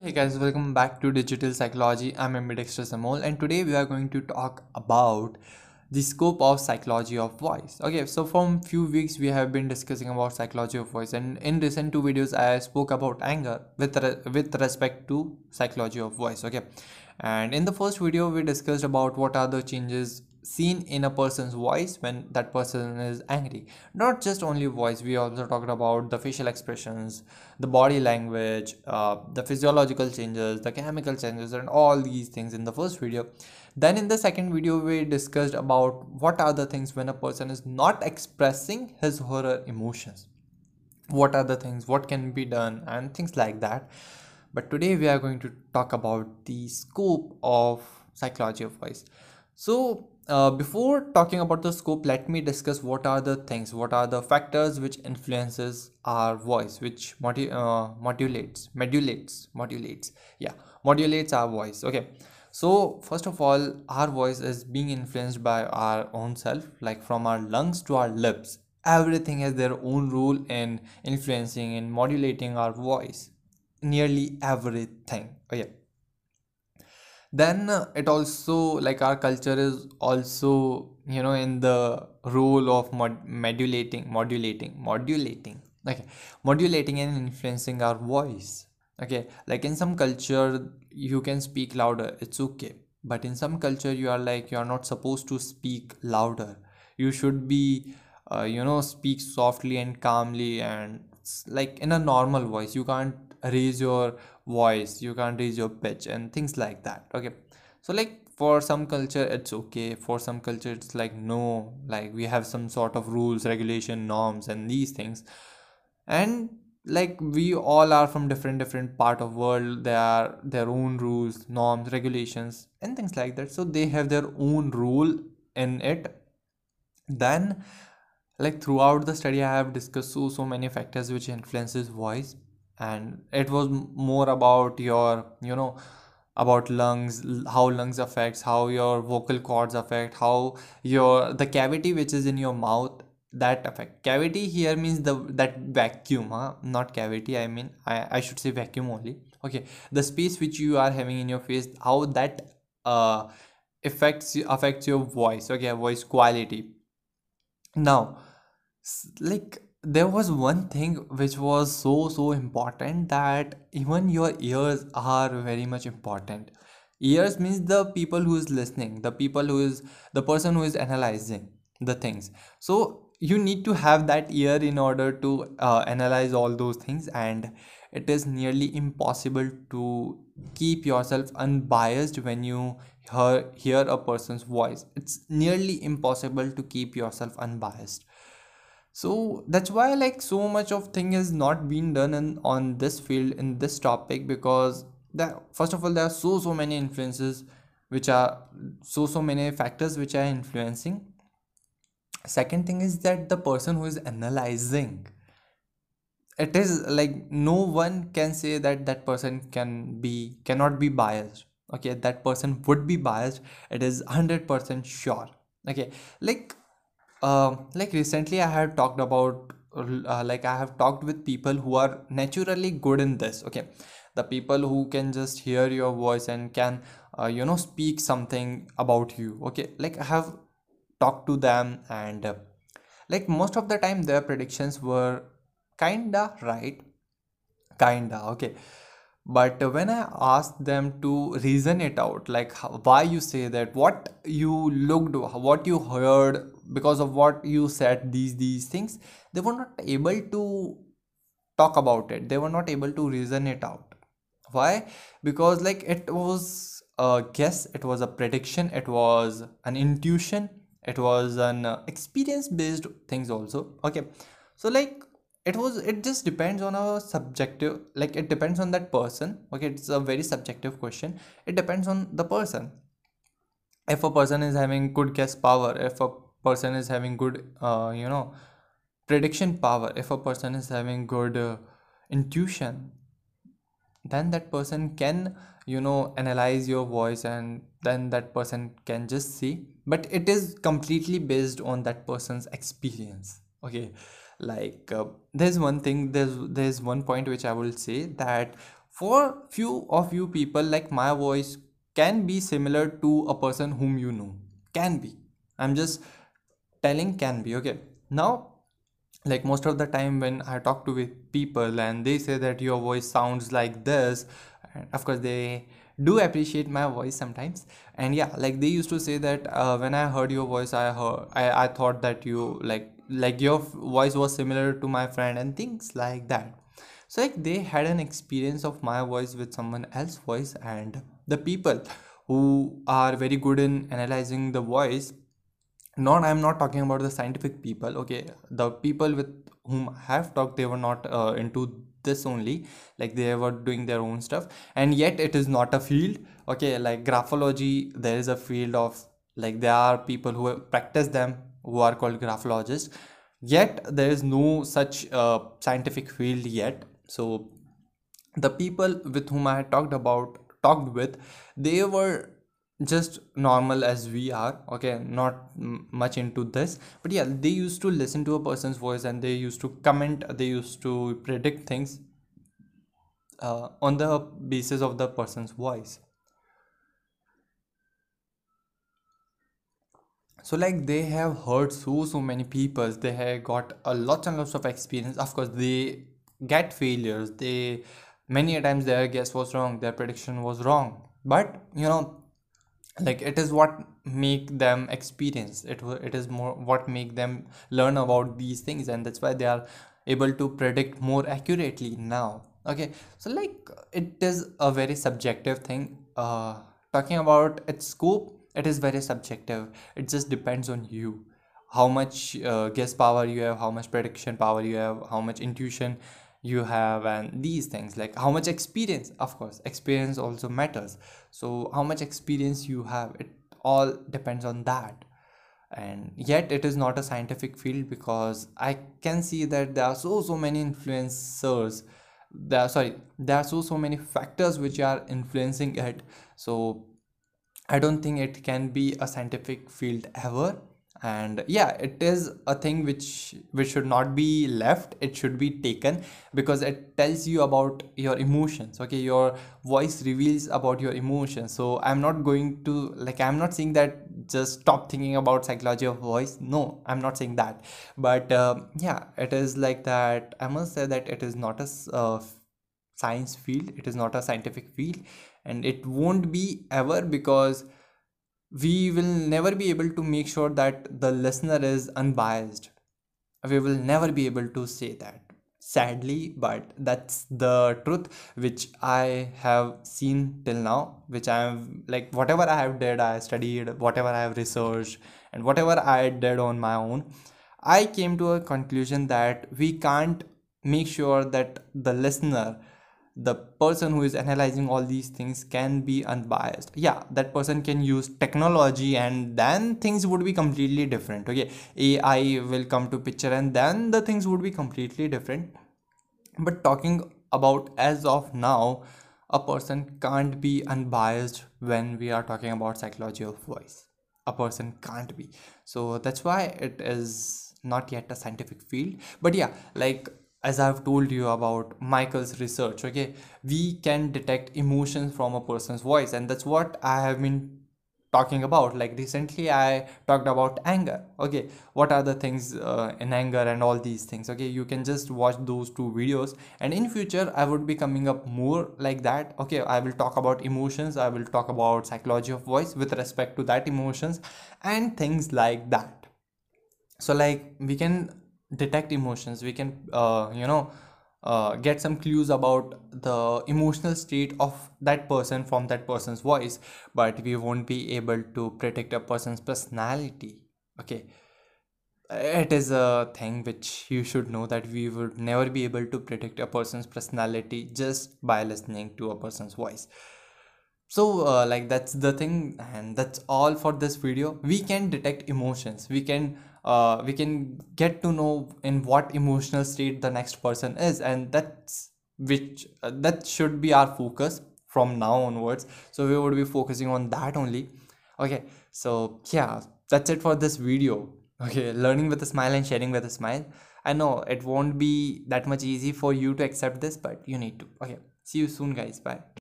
Hey guys, welcome back to Digital Psychology. I'm Ambidextrous Anmol, and today we are going to talk about the scope of psychology of voice. Okay, so from a few weeks we have been discussing about psychology of voice, and in recent two videos I spoke about anger with re with respect to psychology of voice. Okay, and in the first video we discussed about what are the changes seen in a person's voice when that person is angry. Not just only voice we also talked about the facial expressions the body language uh, the physiological changes the chemical changes and all these things in the first video. Then in the second video we discussed about what are the things when a person is not expressing his or her emotions. What are the things what can be done and things like that. But today we are going to talk about the scope of psychology of voice. So uh, before talking about the scope let me discuss what are the things what are the factors which influences our voice which modu- uh, modulates modulates modulates. Yeah modulates our voice. Okay. So first of all our voice is being influenced by our own self like from our lungs to our lips. Everything has their own role in influencing and modulating our voice. Nearly everything. Okay then it also like our culture is also you know in the role of mod- modulating modulating modulating. Okay. Modulating and influencing our voice. Okay. Like in some culture you can speak louder. It's okay. But in some culture you are like you are not supposed to speak louder. You should be uh, you know speak softly and calmly and like in a normal voice. You can't raise your voice you can't raise your pitch and things like that okay? So like for some culture it's okay. For some culture it's like no like we have some sort of rules regulation norms and these things. And like we all are from different different part of world. There are their own rules norms regulations and things like that. So they have their own rule in it. Then like throughout the study i have discussed so so many factors which influences voice and it was more about your you know about lungs how lungs affects how your vocal cords affect how your the cavity which is in your mouth that affect. Cavity here means the that vacuum huh? not cavity i mean I, I should say vacuum only. Okay the space which you are having in your face how that uh affects affects your voice. Okay voice quality. Now like there was one thing which was so so important that even your ears are very much important. Ears means the people who is listening the people who is the person who is analyzing the things. So you need to have that ear in order to uh, analyze all those things and it is nearly impossible to keep yourself unbiased when you hear, hear a person's voice. It's nearly impossible to keep yourself unbiased so that's why like so much of thing is not being done in on this field in this topic because that first of all there are so so many influences which are so so many factors which are influencing. Second thing is that the person who is analyzing it is like no one can say that that person can be cannot be biased. Okay that person would be biased. It is 100% sure. Okay like uh, like recently i have talked about uh, like i have talked with people who are naturally good in this okay? The people who can just hear your voice and can uh, you know speak something about you okay? Like i have talked to them and uh, like most of the time their predictions were kinda right kinda okay but when i asked them to reason it out like why you say that what you looked what you heard because of what you said these these things they were not able to talk about it. They were not able to reason it out. Why? Because like it was a guess it was a prediction it was an intuition it was an experience based things also. Okay. So like it was it just depends on a subjective like it depends on that person okay? It's a very subjective question. It depends on the person. If a person is having good guess power if a person is having good uh, you know prediction power if a person is having good uh, intuition then that person can you know analyze your voice and then that person can just see. But it is completely based on that person's experience okay like uh, there's one thing there's there's one point which i will say that for few of you people like my voice can be similar to a person whom you know. Can be. I'm just telling can be okay? Now like most of the time when i talk to with people and they say that your voice sounds like this and of course they do appreciate my voice sometimes. And yeah like they used to say that uh, when i heard your voice i heard I, I thought that you like like your voice was similar to my friend and things like that. So like they had an experience of my voice with someone else's voice and the people who are very good in analyzing the voice. Not i'm not talking about the scientific people okay? The people with whom i have talked they were not uh, into this only. Like they were doing their own stuff. And yet it is not a field okay? Like graphology there is a field of like there are people who practice them who are called graphologists yet there is no such uh, scientific field yet. So the people with whom i talked about talked with they were just normal as we are okay? Not much into this. But yeah they used to listen to a person's voice and they used to comment they used to predict things uh, on the basis of the person's voice so like they have heard so so many people they have got a lot and lots of experience. Of course they get failures. They many times their guess was wrong their prediction was wrong. But you know like it is what make them experience it it is more what make them learn about these things and that's why they are able to predict more accurately now. Okay? So like it is a very subjective thing. Uh talking about its scope it is very subjective. It just depends on you. How much uh, guess power you have how much prediction power you have how much intuition you have and these things. Like how much experience? Of course experience also matters. So how much experience you have it all depends on that. And yet it is not a scientific field because i can see that there are so so many influencers. There are, sorry there are so so many factors which are influencing it. So i don't think it can be a scientific field ever. And yeah it is a thing which which should not be left. It should be taken because it tells you about your emotions. Okay your voice reveals about your emotions. So i'm not going to like i'm not saying that just stop thinking about psychology of voice. No i'm not saying that. But uh, yeah it is like that. I must say that it is not a uh, science field. It is not a scientific field and it won't be ever because we will never be able to make sure that the listener is unbiased. We will never be able to say that sadly but that's the truth which i have seen till now which i have like whatever i have did i studied whatever i have researched and whatever i did on my own i came to a conclusion that we can't make sure that the listener the person who is analyzing all these things can be unbiased. Yeah that person can use technology and then things would be completely different okay? Ai will come to picture and then the things would be completely different. But talking about as of now a person can't be unbiased when we are talking about psychology of voice. A person can't be. So that's why it is not yet a scientific field. But yeah like as I've told you about Michael's research, okay, we can detect emotions from a person's voice, and that's what I have been talking about. Like recently, I talked about anger. Okay, what are the things uh, in anger and all these things? Okay, you can just watch those two videos, and in future, I would be coming up more like that. Okay, I will talk about emotions, I will talk about psychology of voice with respect to that emotions and things like that. So, like, we can detect emotions. We can uh, you know uh, get some clues about the emotional state of that person from that person's voice but we won't be able to predict a person's personality okay? It is a thing which you should know that we would never be able to predict a person's personality just by listening to a person's voice. So uh, like that's the thing and that's all for this video. We can detect emotions. We can uh, we can get to know in what emotional state the next person is. And that's which uh, that should be our focus from now onwards. So we would be focusing on that only. Okay so yeah that's it for this video. Okay learning with a smile and sharing with a smile. I know it won't be that much easy for you to accept this but you need to. Okay see you soon guys. Bye